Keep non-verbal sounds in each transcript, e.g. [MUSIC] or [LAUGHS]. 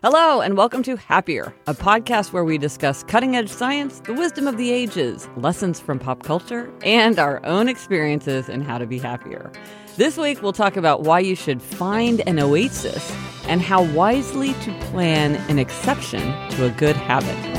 Hello, and welcome to Happier, a podcast where we discuss cutting edge science, the wisdom of the ages, lessons from pop culture, and our own experiences in how to be happier. This week, we'll talk about why you should find an oasis and how wisely to plan an exception to a good habit.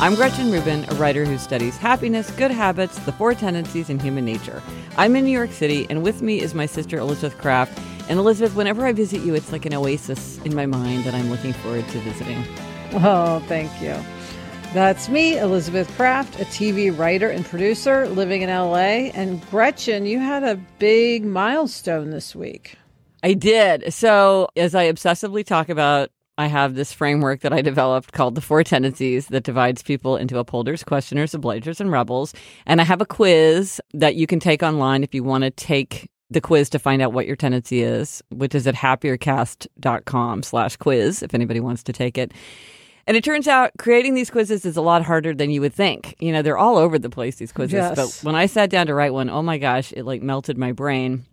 I'm Gretchen Rubin, a writer who studies happiness, good habits, the four tendencies, in human nature. I'm in New York City, and with me is my sister Elizabeth Craft. And Elizabeth, whenever I visit you, it's like an oasis in my mind that I'm looking forward to visiting. Oh, thank you. That's me, Elizabeth Craft, a TV writer and producer living in LA. And Gretchen, you had a big milestone this week. I did. So, as I obsessively talk about I have this framework that I developed called the Four Tendencies that divides people into upholders, questioners, obligers, and rebels. And I have a quiz that you can take online if you want to take the quiz to find out what your tendency is, which is at happiercast.com slash quiz if anybody wants to take it. And it turns out creating these quizzes is a lot harder than you would think. You know, they're all over the place, these quizzes. Yes. But when I sat down to write one, oh my gosh, it like melted my brain.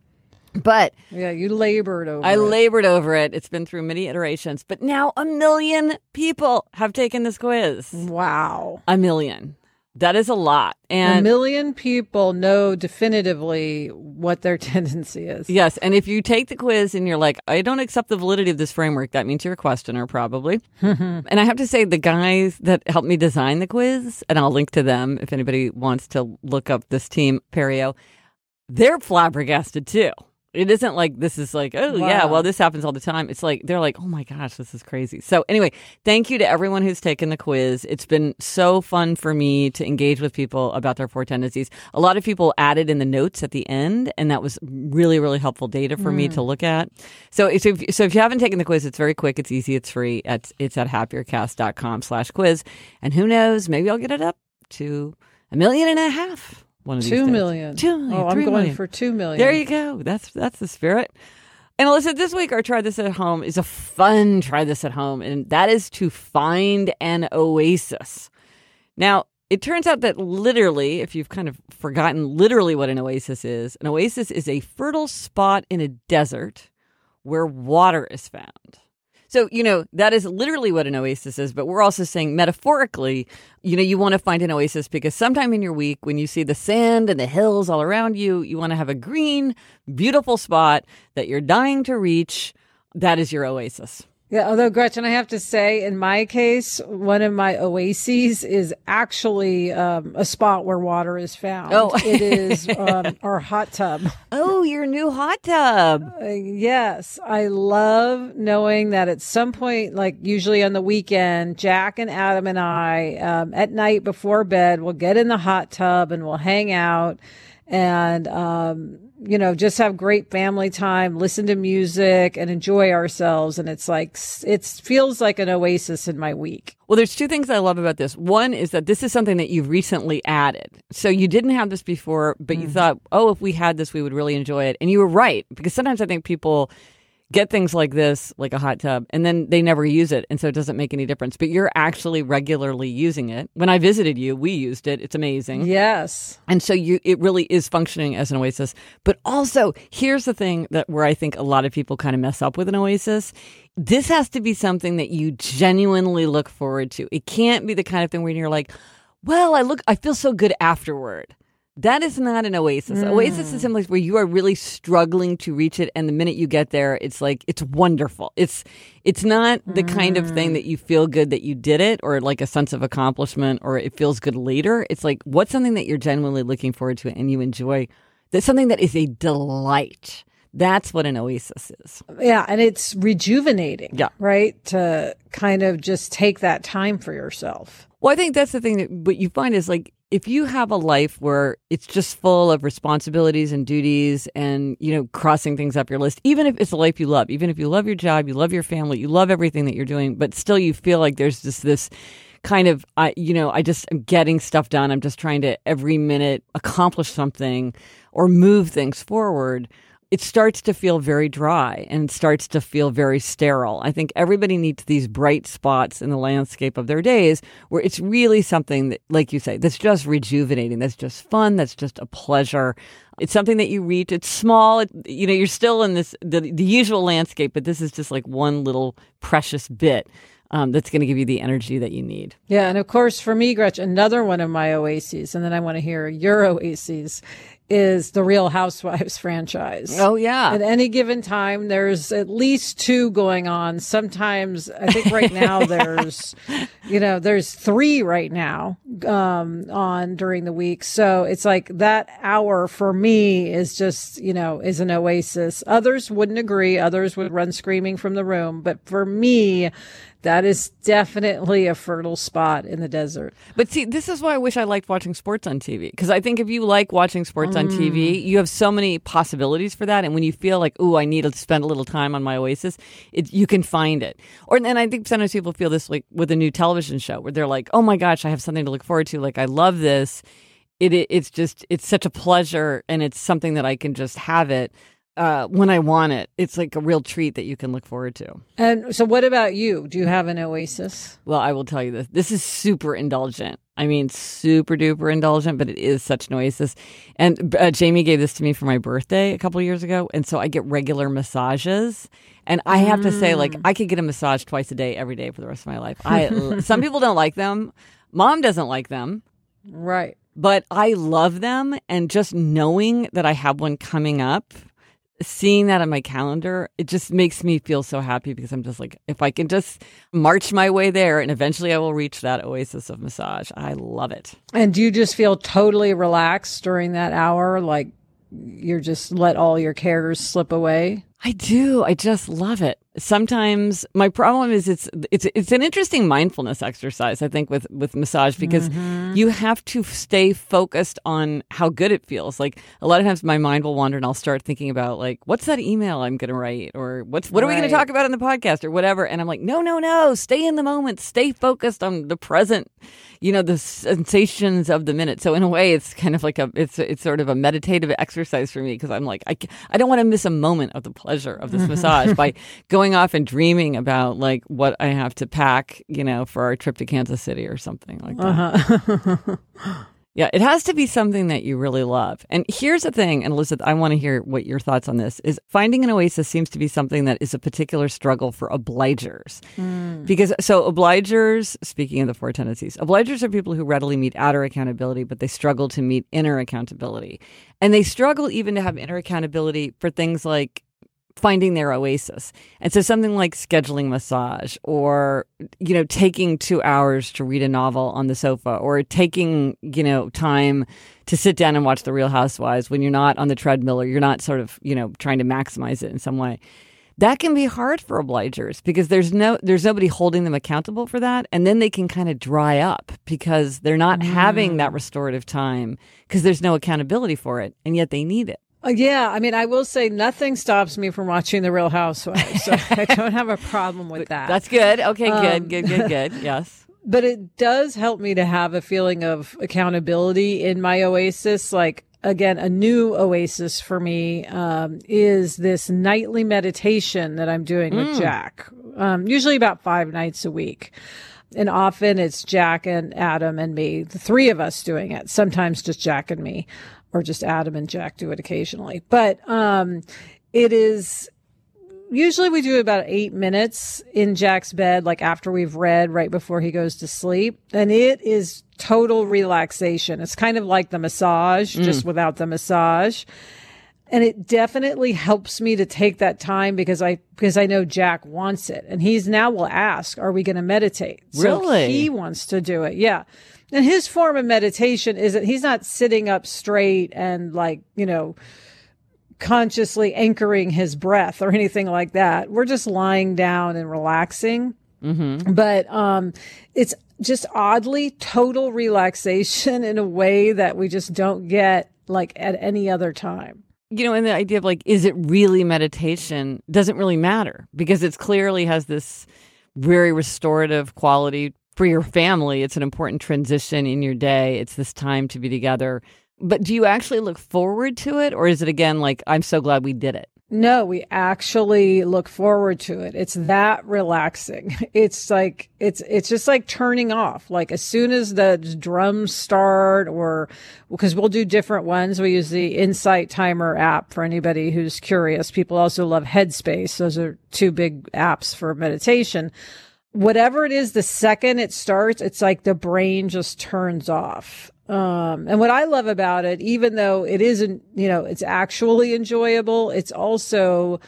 But Yeah, you labored over I it. labored over it. It's been through many iterations, but now a million people have taken this quiz. wow. A million. That is a lot. And a million people know definitively what their [LAUGHS] tendency is. yes, and if you take the quiz and you're like, I don't accept the validity of this framework, that means you're a questioner, probably. [LAUGHS] and I have to say, the guys that helped me design the quiz, and I'll link to them if anybody wants to look up this team, Perio, they're flabbergasted too. It isn't like this is like, oh, yeah, well, this happens all the time. It's like, they're like, oh my gosh, this is crazy. So, anyway, thank you to everyone who's taken the quiz. It's been so fun for me to engage with people about their four tendencies. A lot of people added in the notes at the end, and that was really, really helpful data for me hmm. to look at. So, if, so if you haven't taken the quiz, it's very quick, it's easy, it's free. It's, it's at happiercast.com slash quiz. And who knows, maybe I'll get it up to a million and a half. One of Two million. Two million. Oh, I'm going million. for two million. There you go. That's that's the spirit. And Alyssa, this week our try this at home is a fun try this at home, and that is to find an oasis. Now, it turns out that literally, if you've kind of forgotten literally what an oasis is, an oasis is a fertile spot in a desert where water is found. So, you know, that is literally what an oasis is, but we're also saying metaphorically, you know, you want to find an oasis because sometime in your week when you see the sand and the hills all around you, you want to have a green, beautiful spot that you're dying to reach. That is your oasis. Yeah, although Gretchen, I have to say, in my case, one of my oases is actually um, a spot where water is found. Oh. it is [LAUGHS] um, our hot tub. Oh, your new hot tub. Uh, yes, I love knowing that at some point, like usually on the weekend, Jack and Adam and I, um, at night before bed, we'll get in the hot tub and we'll hang out and, um, you know, just have great family time, listen to music and enjoy ourselves. And it's like, it feels like an oasis in my week. Well, there's two things I love about this. One is that this is something that you've recently added. So you didn't have this before, but you mm. thought, oh, if we had this, we would really enjoy it. And you were right, because sometimes I think people get things like this, like a hot tub, and then they never use it. And so it doesn't make any difference. But you're actually regularly using it. When I visited you, we used it. It's amazing. Yes. And so you it really is functioning as an oasis. But also, here's the thing that where I think a lot of people kind of mess up with an oasis. This has to be something that you genuinely look forward to. It can't be the kind of thing where you're like, well, I look I feel so good afterward. That is not an oasis. Oasis is mm. simply where you are really struggling to reach it and the minute you get there it's like it's wonderful. It's it's not the kind of thing mm. that you feel good that you did it or like a sense of accomplishment or it feels good later. It's like what's something that you're genuinely looking forward to and you enjoy. That's something that is a delight. That's what an oasis is. Yeah, and it's rejuvenating. Yeah. Right? To kind of just take that time for yourself. Well, I think that's the thing that what you find is like if you have a life where it's just full of responsibilities and duties and you know crossing things up your list, even if it's a life you love, even if you love your job, you love your family, you love everything that you're doing, but still you feel like there's just this kind of I you know I just am getting stuff done. I'm just trying to every minute accomplish something or move things forward. It starts to feel very dry and starts to feel very sterile. I think everybody needs these bright spots in the landscape of their days where it's really something that, like you say, that's just rejuvenating, that's just fun, that's just a pleasure. It's something that you reach. It's small. It, you know, you're still in this the, the usual landscape, but this is just like one little precious bit um, that's going to give you the energy that you need. Yeah, and of course, for me, Gretch, another one of my oases, and then I want to hear your [LAUGHS] oases, is the Real Housewives [LAUGHS] franchise. Oh yeah. At any given time, there's at least two going on. Sometimes I think right now [LAUGHS] there's, you know, there's three right now um, on during the week. So it's like that hour for me is just, you know, is an oasis. Others wouldn't agree. Others would run screaming from the room. But for me, that is definitely a fertile spot in the desert. But see, this is why I wish I liked watching sports on TV. Because I think if you like watching sports mm. on TV, you have so many possibilities for that. And when you feel like, oh, I need to spend a little time on my oasis, it, you can find it. Or and I think sometimes people feel this like with a new television show where they're like, oh my gosh, I have something to look forward to. Like I love this. It, it it's just it's such a pleasure and it's something that I can just have it uh, when I want it. It's like a real treat that you can look forward to. And so, what about you? Do you have an oasis? Well, I will tell you this. This is super indulgent. I mean, super duper indulgent, but it is such an oasis. And uh, Jamie gave this to me for my birthday a couple years ago, and so I get regular massages. And I have mm. to say, like, mm. I could get a massage twice a day, every day for the rest of my life. I [LAUGHS] some people don't like them. Mom doesn't like them. Right. But I love them, and just knowing that I have one coming up seeing that on my calendar, it just makes me feel so happy because I'm just like, if I can just march my way there and eventually I will reach that oasis of massage. I love it. And do you just feel totally relaxed during that hour? Like you're just let all your cares slip away? I do. I just love it. Sometimes my problem is it's it's it's an interesting mindfulness exercise I think with with massage because mm-hmm. you have to stay focused on how good it feels. Like a lot of times my mind will wander and I'll start thinking about like what's that email I'm going to write or what's what right. are we going to talk about in the podcast or whatever and I'm like no no no, stay in the moment, stay focused on the present you know the sensations of the minute. So in a way, it's kind of like a it's it's sort of a meditative exercise for me because I'm like I I don't want to miss a moment of the pleasure of this [LAUGHS] massage by going off and dreaming about like what I have to pack, you know, for our trip to Kansas City or something like that. Uh-huh. [LAUGHS] Yeah, it has to be something that you really love. And here's the thing, and Elizabeth, I want to hear what your thoughts on this is finding an oasis seems to be something that is a particular struggle for obligers. Mm. Because so obligers, speaking of the four tendencies, obligers are people who readily meet outer accountability, but they struggle to meet inner accountability. And they struggle even to have inner accountability for things like finding their oasis. And so something like scheduling massage or, you know, taking two hours to read a novel on the sofa or taking, you know, time to sit down and watch The Real Housewives when you're not on the treadmill or you're not sort of, you know, trying to maximize it in some way. That can be hard for obligers because there's no there's nobody holding them accountable for that and then they can kind of dry up because they're not mm. having that restorative time because there's no accountability for it and yet they need it. Uh, yeah, I mean, I will say nothing stops me from watching The Real Housewives, so [LAUGHS] I don't have a problem with that. That's good. Okay, um, good, good, good, [LAUGHS] good. Yes. But it does help me to have a feeling of accountability in my oasis. Like, again, a new oasis for me um, is this nightly meditation that I'm doing mm. with Jack, um, usually about five nights a week. And often it's Jack and Adam and me, the three of us doing it, sometimes just Jack and me or just Adam and Jack do it occasionally. But um, it is usually we do about eight minutes in Jack's bed, like after we've read, right before he goes to sleep. And it is total relaxation. It's kind of like the massage, mm. just without the massage. And it definitely helps me to take that time because I because I know Jack wants it. And he's now will ask, are we going to meditate? Really? So he wants to do it. Yeah. And his form of meditation is that he's not sitting up straight and like, you know, consciously anchoring his breath or anything like that. We're just lying down and relaxing. Mm-hmm. But um, it's just oddly total relaxation in a way that we just don't get like at any other time. You know, and the idea of like, is it really meditation doesn't really matter because it clearly has this very restorative quality for your family, it's an important transition in your day. It's this time to be together. But do you actually look forward to it? Or is it again like, I'm so glad we did it? No, we actually look forward to it. It's that relaxing. [LAUGHS] It's like it's it's just like turning off. Like as soon as the drums start or because we'll do different ones. We use the Insight Timer app for anybody who's curious. People also love Headspace. Those are two big apps for meditation. Whatever it is, the second it starts, it's like the brain just turns off. Um, and what I love about it, even though it isn't, you know, it's actually enjoyable, it's also,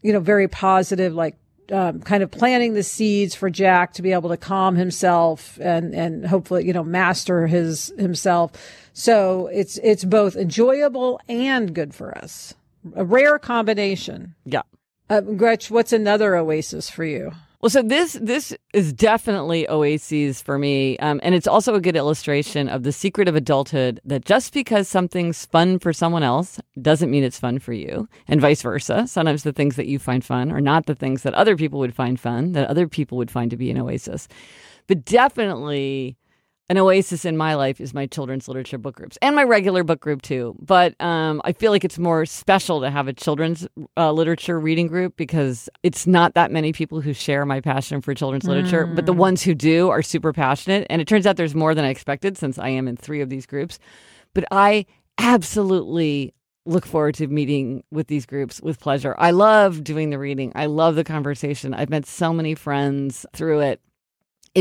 you know, very positive, like, um, kind of planting the seeds for Jack to be able to calm himself and, and hopefully, you know, master his, himself. So it's, it's both enjoyable and good for us. A rare combination. Yeah. Uh, Gretch, what's another oasis for you? Well, so this this is definitely oases for me, um, and it's also a good illustration of the secret of adulthood. That just because something's fun for someone else doesn't mean it's fun for you, and vice versa. Sometimes the things that you find fun are not the things that other people would find fun, that other people would find to be an oasis. But definitely, an oasis in my life is my children's literature book groups and my regular book group too. But um, I feel like it's more special to have a children's uh, literature reading group because it's not that many people who share my passion for children's mm. literature, but the mm. ones who do are super passionate. And it turns out there's more than I expected since I am in three of these groups. But I absolutely look forward to meeting with these groups with pleasure. I love doing the reading. I love the conversation. I've met so many friends through it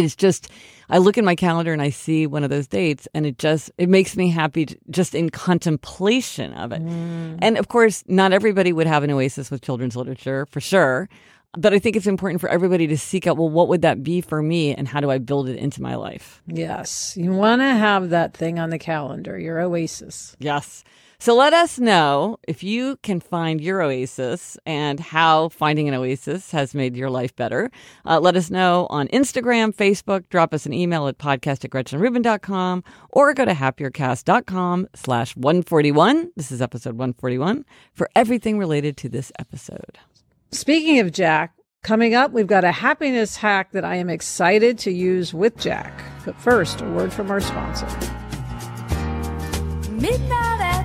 it's just I look in my calendar and I see one of those dates and it just it makes me happy just in contemplation of it. Mm. And of course, not everybody would have an oasis with children's literature for sure. But I think it's important for everybody to seek out well what would that be for me and how do I build it into my life? Yes. You want to have that thing on the calendar, your oasis. Yes. So let us know if you can find your oasis and how finding an oasis has made your life better. Uh, let us know on Instagram, Facebook, drop us an email at podcast at gretchenrubin.com or go to happiercast.com slash 141. This is episode 141 for everything related to this episode. Speaking of Jack, coming up, we've got a happiness hack that I am excited to use with Jack. But first, a word from our sponsor. Midnight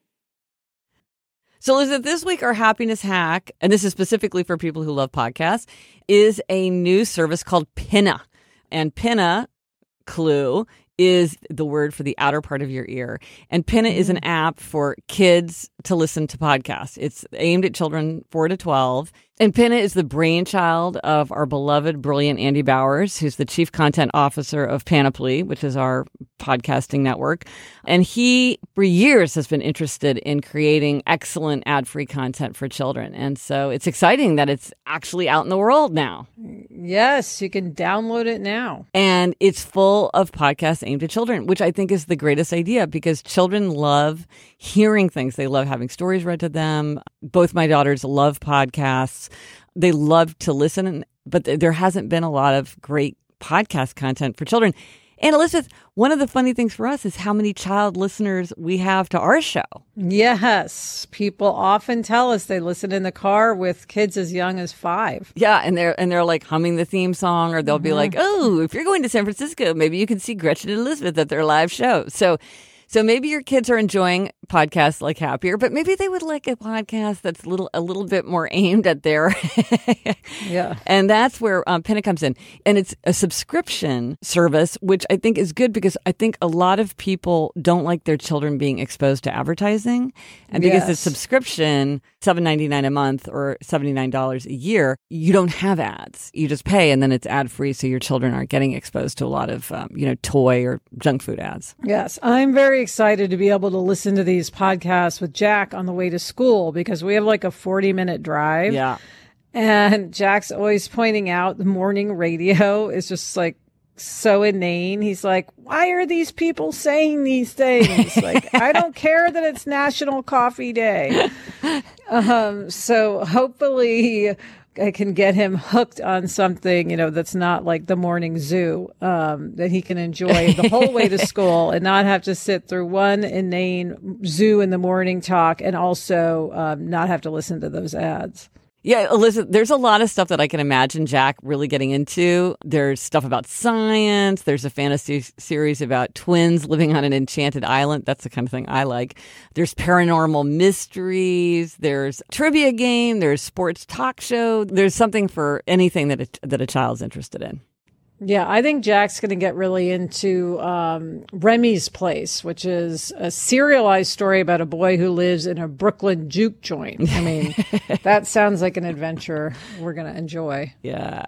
So, Elizabeth, this week our happiness hack, and this is specifically for people who love podcasts, is a new service called Pinna. And Pinna, clue, is the word for the outer part of your ear. And Pinna is an mm. app for kids to listen to podcasts. It's aimed at children 4 to 12. And Pinna is the brainchild of our beloved, brilliant Andy Bowers, who's the chief content officer of Panoply, which is our podcasting network. And he, for years, has been interested in creating excellent ad free content for children. And so it's exciting that it's actually out in the world now. Yes, you can download it now. And it's full of podcasts aimed at children, which I think is the greatest idea because children love hearing things. They love having stories read to them. Both my daughters love podcasts. They love to listen, but there hasn't been a lot of great podcast content for children. And Elizabeth, one of the funny things for us is how many child listeners we have to our show. Yes, people often tell us they listen in the car with kids as young as five. Yeah, and they're and they're like humming the theme song, or they'll be mm-hmm. like, "Oh, if you're going to San Francisco, maybe you can see Gretchen and Elizabeth at their live show." So so maybe your kids are enjoying podcasts like Happier, but maybe they would like a podcast that's a little a little bit more [LAUGHS] aimed at their [LAUGHS] yeah. And that's where um, Pinna comes in, and it's a subscription service, which I think is good because I think a lot of people don't like their children being exposed to advertising, and because Yes. it's subscription, seven ninety nine a month or seventy nine dollars a year, you don't have ads. You just pay, and then it's ad free, so your children aren't getting exposed to a lot of um, you know toy or junk food ads. Yes, I'm very excited to be able to listen to these podcasts with Jack on the way to school because we have like a 40 minute drive. Yeah. And Jack's always pointing out the morning radio is just like so inane. He's like, why are these people saying these things? [LAUGHS] Like, I don't care that it's National Coffee Day. [LAUGHS] Um, so hopefully I can get him hooked on something, you know, that's not like the morning zoo, um, that he can enjoy the whole way to [LAUGHS] school and not have to sit through one inane zoo in the morning talk and also um, not have to listen to those ads. Yeah, Elizabeth, there's a lot of stuff that I can imagine Jack really getting into. There's stuff about science. There's a fantasy series about twins living on an enchanted island. That's the kind of thing I like. There's paranormal mysteries. There's trivia game. There's sports talk show. There's something for anything that a, that a child's interested in. Yeah, I think Jack's going to get really into um, Remy's Place, which is a serialized story about a boy who lives in a Brooklyn juke joint. I mean, [LAUGHS] that sounds like an adventure we're going to enjoy. Yeah.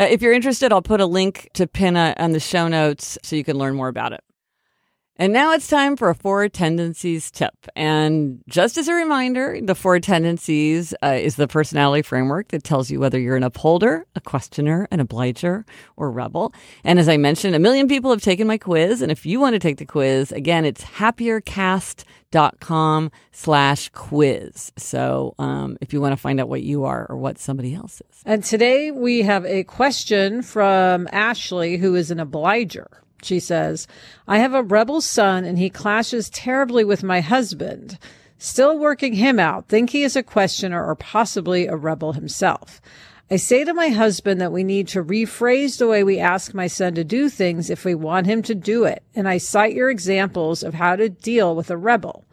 Uh, If you're interested, I'll put a link to Pinna on the show notes so you can learn more about it. And now it's time for a Four Tendencies tip. And just as a reminder, the Four Tendencies uh, is the personality framework that tells you whether you're an upholder, a questioner, an obliger, or rebel. And as I mentioned, a million people have taken my quiz. And if you want to take the quiz, again, it's happiercast.com slash quiz. So um, if you want to find out what you are or what somebody else is. And today we have a question from Ashley, who is an obliger. She says, I have a rebel son and he clashes terribly with my husband. Still working him out. Think he is a questioner or possibly a rebel himself. I say to my husband that we need to rephrase the way we ask my son to do things if we want him to do it. And I cite your examples of how to deal with a rebel.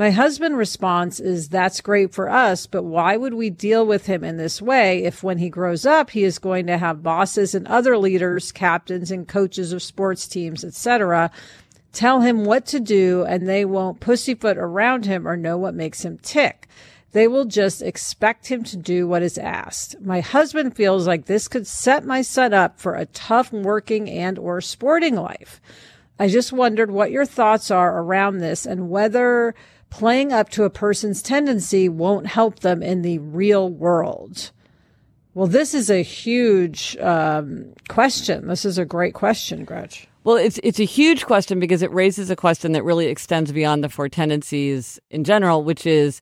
My husband response is that's great for us, but why would we deal with him in this way if when he grows up he is going to have bosses and other leaders, captains and coaches of sports teams, etc., tell him what to do and they won't pussyfoot around him or know what makes him tick. They will just expect him to do what is asked. My husband feels like this could set my son up for a tough working and or sporting life. I just wondered what your thoughts are around this and whether playing up to a person's tendency won't help them in the real world. Well, this is a huge um, question. This is a great question, Gretch. Well, it's it's a huge question because it raises a question that really extends beyond the four tendencies in general, which is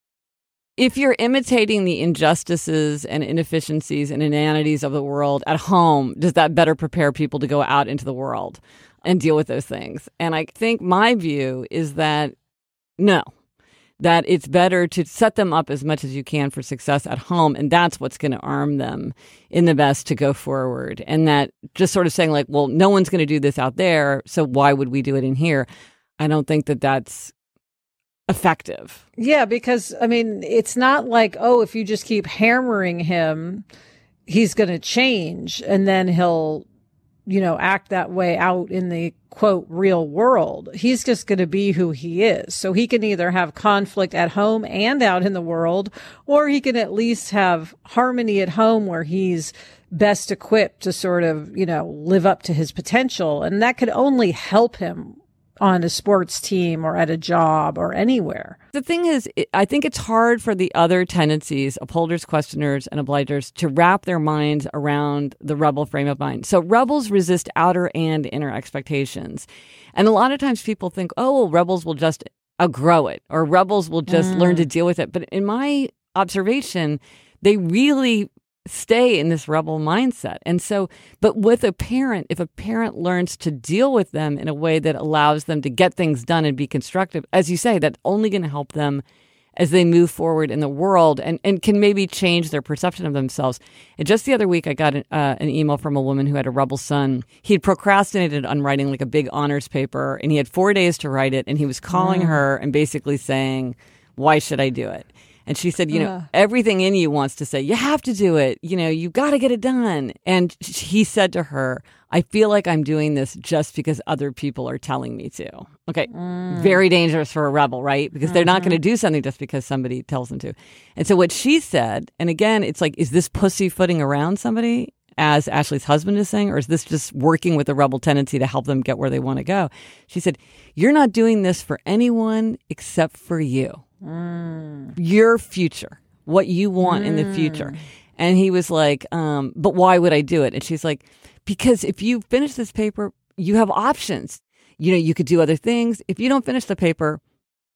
if you're imitating the injustices and inefficiencies and inanities of the world at home, does that better prepare people to go out into the world and deal with those things? And I think my view is that no, that it's better to set them up as much as you can for success at home. And that's what's going to arm them in the best to go forward. And that just sort of saying, like, well, no one's going to do this out there. So why would we do it in here? I don't think that that's effective. Yeah, because I mean, it's not like, oh, if you just keep hammering him, he's going to change and then he'll, you know, act that way out in the quote real world. He's just going to be who he is. So he can either have conflict at home and out in the world, or he can at least have harmony at home where he's best equipped to sort of, you know, live up to his potential. And that could only help him on a sports team or at a job or anywhere. The thing is, I think it's hard for the other tendencies, upholders, questioners, and obligers, to wrap their minds around the rebel frame of mind. So rebels resist outer and inner expectations. And a lot of times people think, oh, well, rebels will just outgrow it or rebels will just learn to mm. deal with it. But in my observation, they really stay in this rebel mindset. And so, but with a parent, if a parent learns to deal with them in a way that allows them to get things done and be constructive, as you say, that's only going to help them as they move forward in the world and, and can maybe change their perception of themselves. And just the other week, I got an, uh, an email from a woman who had a rebel son. He had procrastinated on writing like a big honors paper and he had four days to write it. And he was calling mm. her and basically saying, Why should I do it? And she said, you know, uh. everything in you wants to say, you have to do it. You know, you got to get it done. And he said to her, I feel like I'm doing this just because other people are telling me to. Okay. Mm. Very dangerous for a rebel, right? Because they're mm-hmm. not going to do something just because somebody tells them to. And so what she said, and again, it's like, is this pussyfooting around somebody? As Ashley's husband is saying, or is this just working with a rebel tendency to help them get where they want to go? She said, You're not doing this for anyone except for you. Mm. Your future, what you want mm. in the future. Mm. And he was like, um, but why would I do it? And she's like, because if you finish this paper, you have options. You know, you could do other things. If you don't finish the paper,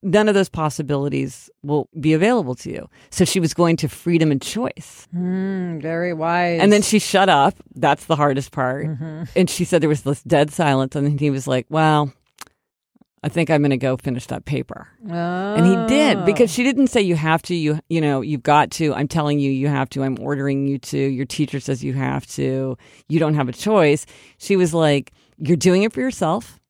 none of those possibilities will be available to you. So she was going to freedom and choice. Mm, very wise. And then she shut up. That's the hardest part. Mm-hmm. And she said there was this dead silence. And then he was like, well, I think I'm going to go finish that paper. Oh. And he did oh. because she didn't say you have to, you you know, you've got to. I'm telling you you have to. I'm ordering you to. Your teacher says you have to. You don't have a choice. She was like, you're doing it for yourself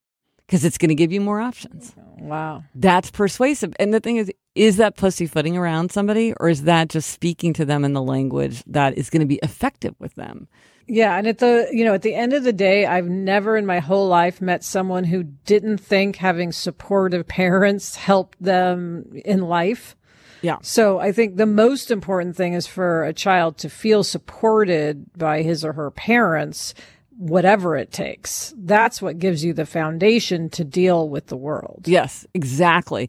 because it's going to give you more options. Wow. That's persuasive. And the thing is, is that pussyfooting around somebody or is that just speaking to them in the language that is going to be effective with them? Yeah, and at the you know at the end of the day, I've never in my whole life met someone who didn't think having supportive parents helped them in life. Yeah. So I think the most important thing is for a child to feel supported by his or her parents, whatever it takes. That's what gives you the foundation to deal with the world. Yes, exactly.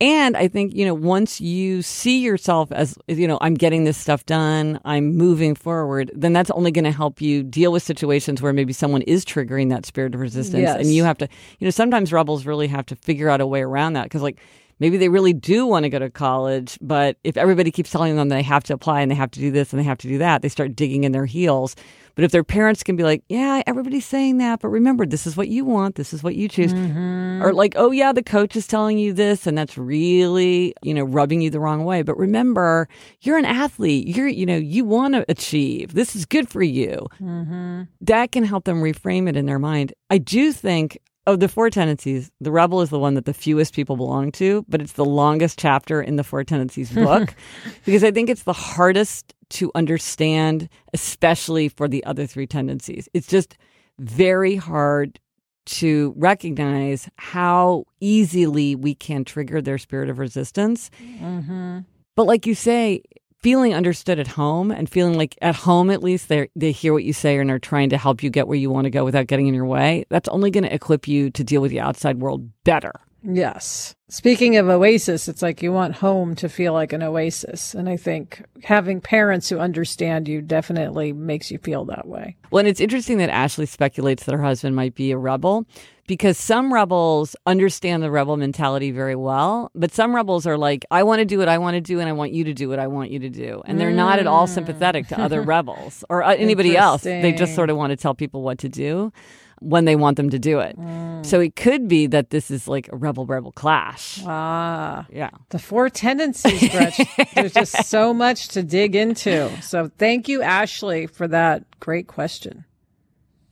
And I think, you know, once you see yourself as, you know, I'm getting this stuff done, I'm moving forward, then that's only going to help you deal with situations where maybe someone is triggering that spirit of resistance. Yes. And you have to, you know, sometimes rebels really have to figure out a way around that. Cause like, maybe they really do want to go to college, but if everybody keeps telling them they have to apply and they have to do this and they have to do that, they start digging in their heels. But if their parents can be like, yeah, everybody's saying that, but remember, this is what you want, this is what you choose. Mm-hmm. Or like, oh, yeah, the coach is telling you this, and that's really, you know, rubbing you the wrong way. But remember, you're an athlete. You're, you know, you want to achieve. This is good for you. Mm-hmm. That can help them reframe it in their mind. I do think of the four tendencies, the rebel is the one that the fewest people belong to, but it's the longest chapter in the four tendencies [LAUGHS] book because I think it's the hardest to understand, especially for the other three tendencies. It's just very hard to recognize how easily we can trigger their spirit of resistance. Mm-hmm. But like you say, feeling understood at home and feeling like at home at least they they hear what you say and are trying to help you get where you want to go without getting in your way. That's only going to equip you to deal with the outside world better. Yes. Speaking of oasis, it's like you want home to feel like an oasis. And I think having parents who understand you definitely makes you feel that way. Well, and it's interesting that Ashley speculates that her husband might be a rebel because some rebels understand the rebel mentality very well, but some rebels are like, I want to do what I want to do and I want you to do what I want you to do. And they're mm. not at all sympathetic to other [LAUGHS] rebels or uh, anybody else. They just sort of want to tell people what to do when they want them to do it. Mm. So it could be that this is like a rebel rebel clash. Ah, yeah. The four tendencies, Gretch. [LAUGHS] There's just so much to dig into. So thank you, Ashley, for that great question.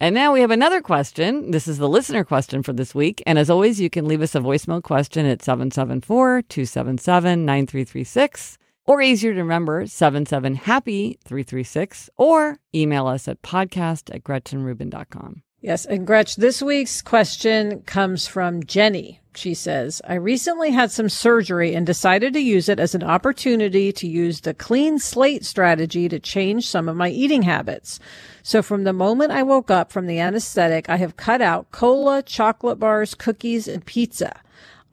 And now we have another question. This is the listener question for this week. And as always, you can leave us a voicemail question at 774 277 9336 or easier to remember, 77 happy 336 or email us at podcast at gretchenrubin.com. Yes. And Gretch, this week's question comes from Jenny. She says, I recently had some surgery and decided to use it as an opportunity to use the clean slate strategy to change some of my eating habits. So from the moment I woke up from the anesthetic, I have cut out cola, chocolate bars, cookies, and pizza.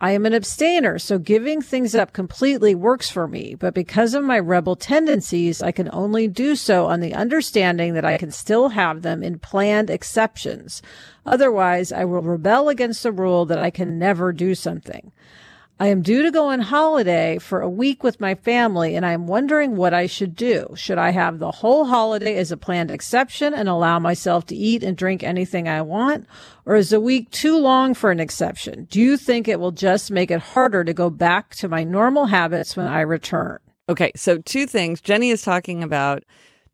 I am an abstainer, so giving things up completely works for me. But because of my rebel tendencies, I can only do so on the understanding that I can still have them in planned exceptions. Otherwise, I will rebel against the rule that I can never do something. I am due to go on holiday for a week with my family and I am wondering what I should do. Should I have the whole holiday as a planned exception and allow myself to eat and drink anything I want? Or is a week too long for an exception? Do you think it will just make it harder to go back to my normal habits when I return? Okay, so two things. Jenny is talking about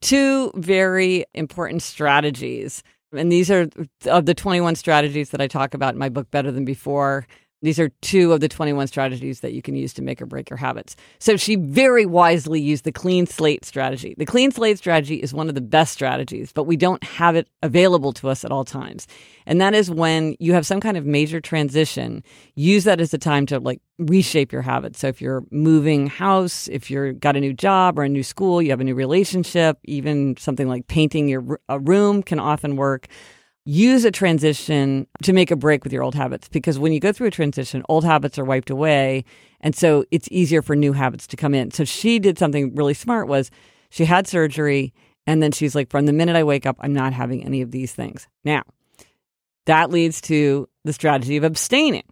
two very important strategies. And these are of the 21 strategies that I talk about in my book, Better Than Before. These are two of the 21 strategies that you can use to make or break your habits. So she very wisely used the clean slate strategy. The clean slate strategy is one of the best strategies, but we don't have it available to us at all times. And that is when you have some kind of major transition, use that as a time to like reshape your habits. So if you're moving house, if you've got a new job or a new school, you have a new relationship, even something like painting your a room can often work use a transition to make a break with your old habits because when you go through a transition, old habits are wiped away. And so it's easier for new habits to come in. So she did something really smart was she had surgery and then she's like, from the minute I wake up, I'm not having any of these things. Now, that leads to the strategy of abstaining.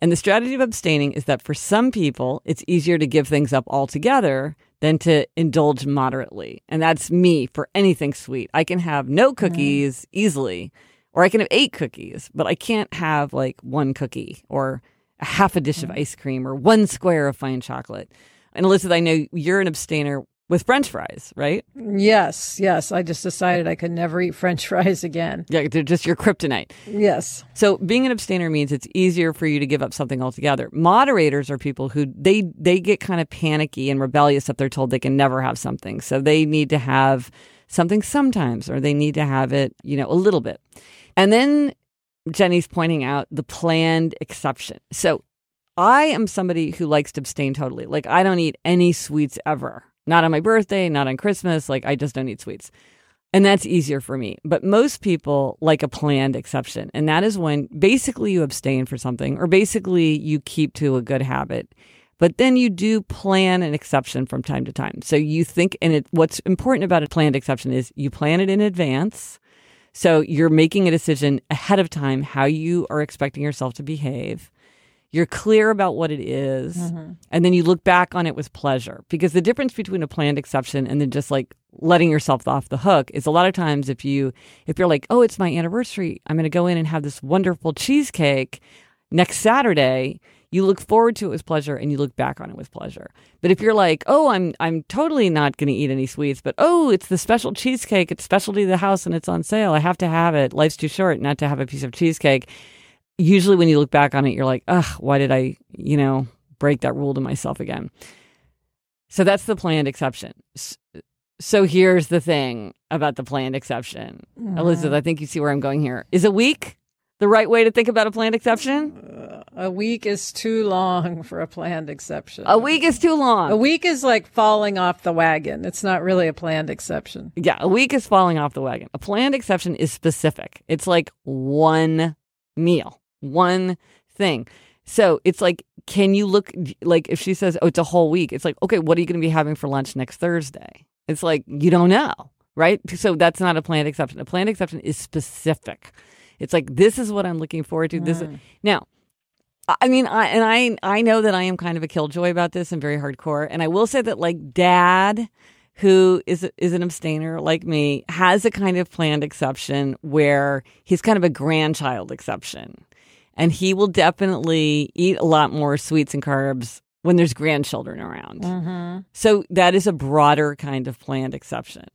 And the strategy of abstaining is that for some people, it's easier to give things up altogether than to indulge moderately. And that's me for anything sweet. I can have no cookies mm. easily, or I can have eight cookies, but I can't have like one cookie or a half a dish mm. of ice cream or one square of fine chocolate. And Elizabeth, I know you're an abstainer with french fries, right? Yes, yes. I just decided I could never eat french [LAUGHS] fries again. Yeah, they're just your kryptonite. Yes. So being an abstainer means it's easier for you to give up something altogether. Moderators are people who they they get kind of panicky and rebellious if they're told they can never have something. So they need to have something sometimes or they need to have it, you know, a little bit. And then Jenny's pointing out the planned exception. So I am somebody who likes to abstain totally. Like I don't eat any sweets ever. Not on my birthday, not on Christmas. Like, I just don't eat sweets. And that's easier for me. But most people like a planned exception. And that is when basically you abstain for something or basically you keep to a good habit. But then you do plan an exception from time to time. So you think, and it, what's important about a planned exception is you plan it in advance. So you're making a decision ahead of time how you are expecting yourself to behave. You're clear about what it is, mm-hmm. and then you look back on it with pleasure. Because the difference between a planned exception and then just like letting yourself off the hook is a lot of times if you if you're like, "Oh, it's my anniversary. I'm going to go in and have this wonderful cheesecake next Saturday." You look forward to it with pleasure and you look back on it with pleasure. But if you're like, "Oh, I'm I'm totally not going to eat any sweets, but oh, it's the special cheesecake. It's specialty of the house and it's on sale. I have to have it. Life's too short not to have a piece of cheesecake." Usually when you look back on it, you're like, ugh, why did I, you know, break that rule to myself again? So that's the planned exception. So here's the thing about the planned exception. Mm-hmm. Elizabeth, I think you see where I'm going here. Is a week the right way to think about a planned exception? Uh, a week is too long for a planned exception. A week is too long. A week is like falling off the wagon. It's not really a planned exception. Yeah, a week is falling off the wagon. A planned exception is specific. It's like one meal one thing. So it's like, can you look like if she says, oh, it's a whole week, it's like, okay, what are you going to be having for lunch next Thursday? It's like, you don't know, right? So that's not a planned exception. A planned exception is specific. It's like, this is what I'm looking forward to. Mm. This now, I mean, I and I I know that I am kind of a killjoy about this and very hardcore. And I will say that like dad who is is an abstainer like me has a kind of planned exception where he's kind of a grandchild exception and he will definitely eat a lot more sweets and carbs when there's grandchildren around. Mm-hmm. So that is a broader kind of planned exception.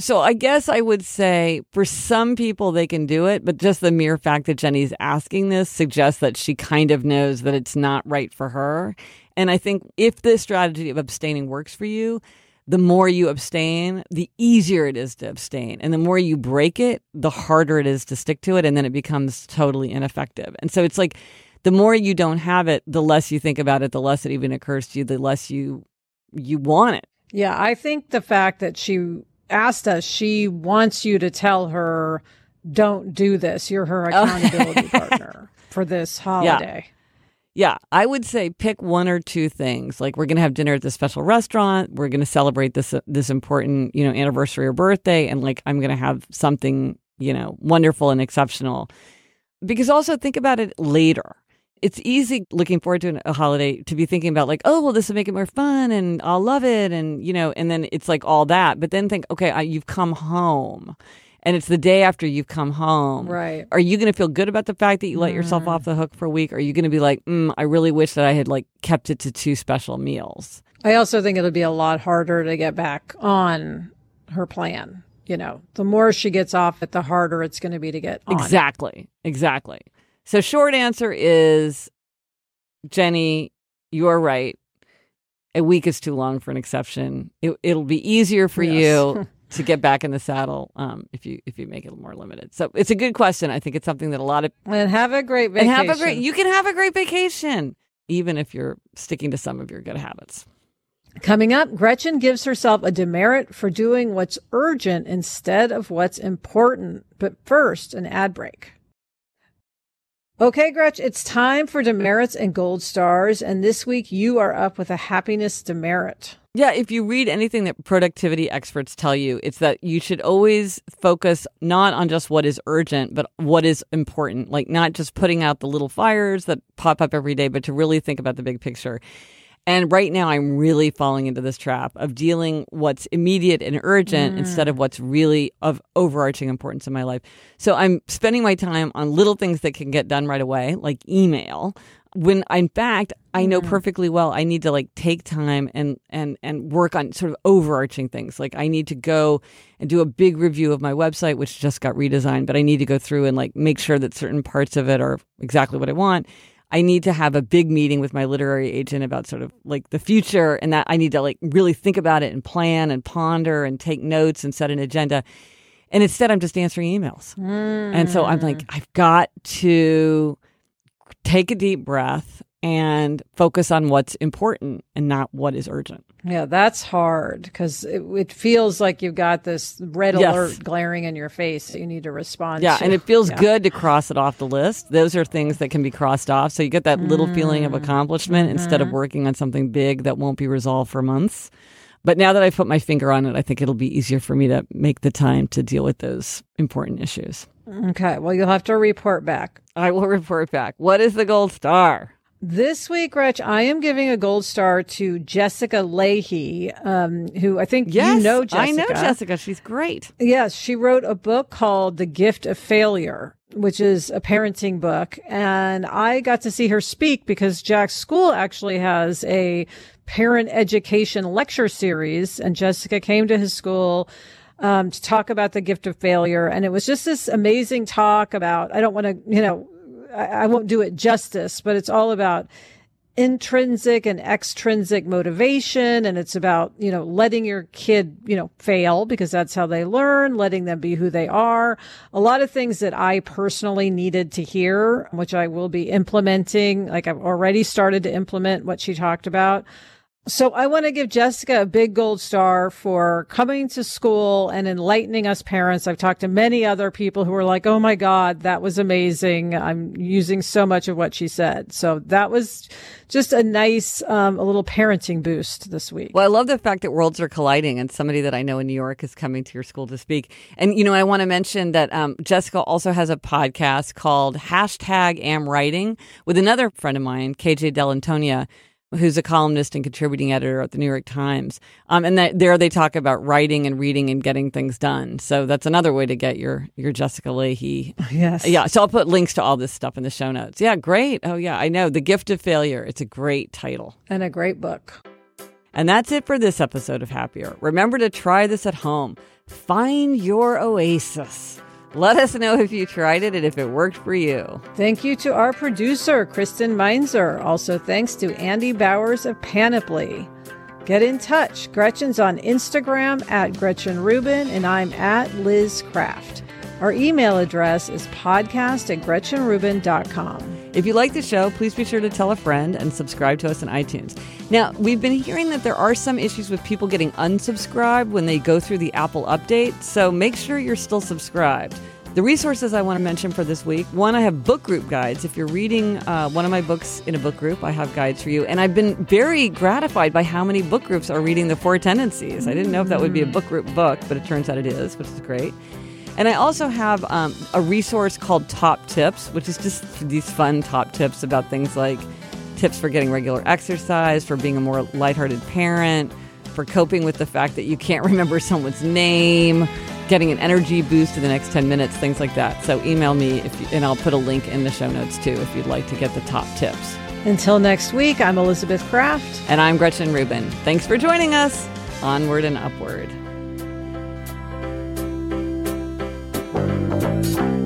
So I guess I would say for some people they can do it, but just the mere fact that Jenny's asking this suggests that she kind of knows that it's not right for her. And I think if this strategy of abstaining works for you, the more you abstain, the easier it is to abstain. And the more you break it, the harder it is to stick to it. And then it becomes totally ineffective. And so it's like the more you don't have it, the less you think about it, the less it even occurs to you, the less you you want it. Yeah, I think the fact that she asked us, she wants you to tell her, don't do this. You're her oh. accountability [LAUGHS] partner for this holiday. Yeah. Yeah, I would say pick one or two things. Like we're going to have dinner at this special restaurant. We're going to celebrate this this important, you know, anniversary or birthday and like I'm going to have something, you know, wonderful and exceptional. Because also think about it later. it's easy looking forward to a holiday to be thinking about like, oh, well, this will make it more fun and I'll love it. And, you know, and then it's like all that. But then think, okay, you've come home and it's the day after you've come home. Right. Are you going to feel good about the fact that you let yourself off the hook for a week? Or are you going to be like, mm, I really wish that I had like kept it to two special meals? I also think it'll be a lot harder to get back on her plan. You know, the more she gets off it, the harder it's going to be to get on. Exactly. Exactly. So, short answer is Jenny, you're right. A week is too long for an exception. It, will be easier for Yes. you [LAUGHS] to get back in the saddle um, if you if you make it more limited. So it's a good question. I think it's something that a lot of And have a great vacation. and have a great. You can have a great vacation even if you're sticking to some of your good habits. Coming up, Gretchen gives herself a demerit for doing what's urgent instead of what's important. But first, an ad break. Okay, Gretch, it's time for demerits and gold stars. And this week you are up with a happiness demerit. Yeah, if you read anything that productivity experts tell you, it's that you should always focus not on just what is urgent, but what is important. Like not just putting out the little fires that pop up every day, but to really think about the big picture. And right now, I'm really falling into this trap of dealing what's immediate and urgent instead of mm. what's really of overarching importance in my life. So I'm spending my time on little things that can get done right away, like email. When in fact, I know mm. perfectly well I need to like take time and and and work on sort of overarching things. Like I need to go and do a big review of my website, which just got redesigned, but I need to go through and like make sure that certain parts of it are exactly what I want. I need to have a big meeting with my literary agent about sort of like the future and that I need to like really think about it and plan and ponder and take notes and set an agenda. And instead, I'm just answering emails. And so I'm like, mm. I've got to take a deep breath and focus on what's important and not what is urgent. Yeah, that's hard because it, it feels like you've got this red Yes. alert glaring in your face that you need to respond Yeah, to. and it feels Yeah. good to cross it off the list. Those are things that can be crossed off. So you get that little feeling of mm-hmm. accomplishment instead of mm-hmm. working on something big that won't be resolved for months. But now that I've put my finger on it, I think it'll be easier for me to make the time to deal with those important issues. Okay, well, you'll have to report back. I will report back. What is the gold star? This week, Gretch, I am giving a gold star to Jessica Lahey, um, who I think Yes, you know Jessica. I know Jessica. She's great. Yes, she wrote a book called The Gift of Failure, which is a parenting book. And I got to see her speak because Jack's school actually has a parent education lecture series. And Jessica came to his school um, to talk about the gift of failure. And it was just this amazing talk about, I don't want to, you know, I, won't do it justice, but it's all about intrinsic and extrinsic motivation. And it's about you know letting your kid you know fail because that's how they learn letting them be who they are. A lot of things that i personally needed to hear which i will be implementing. Like i've already started to implement what she talked about so I want to give Jessica a big gold star for coming to school and enlightening us parents. I've talked to many other people who were like, "Oh my god, that was amazing. I'm using so much of what she said." So that was just a nice um, a little parenting boost this week. Well, I love the fact that worlds are colliding, and somebody that I know in New York is coming to your school to speak. And you know, I want to mention that um, Jessica also has a podcast called hashtag Am Writing with another friend of mine, KJ Dell'Antonia, who's a columnist and contributing editor at the New York Times. Um, and that, there they talk about writing and reading and getting things done. So that's another way to get your your Jessica Lahey. Yes. Yeah, so I'll put links to all this stuff in the show notes. Yeah, great. Oh yeah, I know. The Gift of Failure. It's a great title. And a great book. And that's it for this episode of Happier. Remember to try this at home. Find your oasis. Let us know if you tried it and if it worked for you. Thank you to our producer, Kristen Meinzer. Also, thanks to Andy Bowers of Panoply. Get in touch. Gretchen's on Instagram at Gretchen Rubin, and I'm at Liz Craft. Our email address is podcast at gretchenrubin.com. If you like the show, please be sure to tell a friend and subscribe to us on iTunes. Now, we've been hearing that there are some issues with people getting unsubscribed when they go through the Apple update, so make sure you're still subscribed. The resources I want to mention for this week one, I have book group guides. If you're reading uh, one of my books in a book group, I have guides for you. And I've been very gratified by how many book groups are reading The Four Tendencies. I didn't know if that would be a book group book, but it turns out it is, which is great. And I also have um, a resource called Top Tips, which is just these fun top tips about things like tips for getting regular exercise, for being a more lighthearted parent, for coping with the fact that you can't [LAUGHS] remember someone's name, getting an energy boost in the next 10 minutes, things like that. So email me if you, and I'll put a link in the show notes too if you'd like to get the top tips. Until next week, I'm Elizabeth Craft. And I'm Gretchen Rubin. Thanks for joining us. Onward and upward. Bye.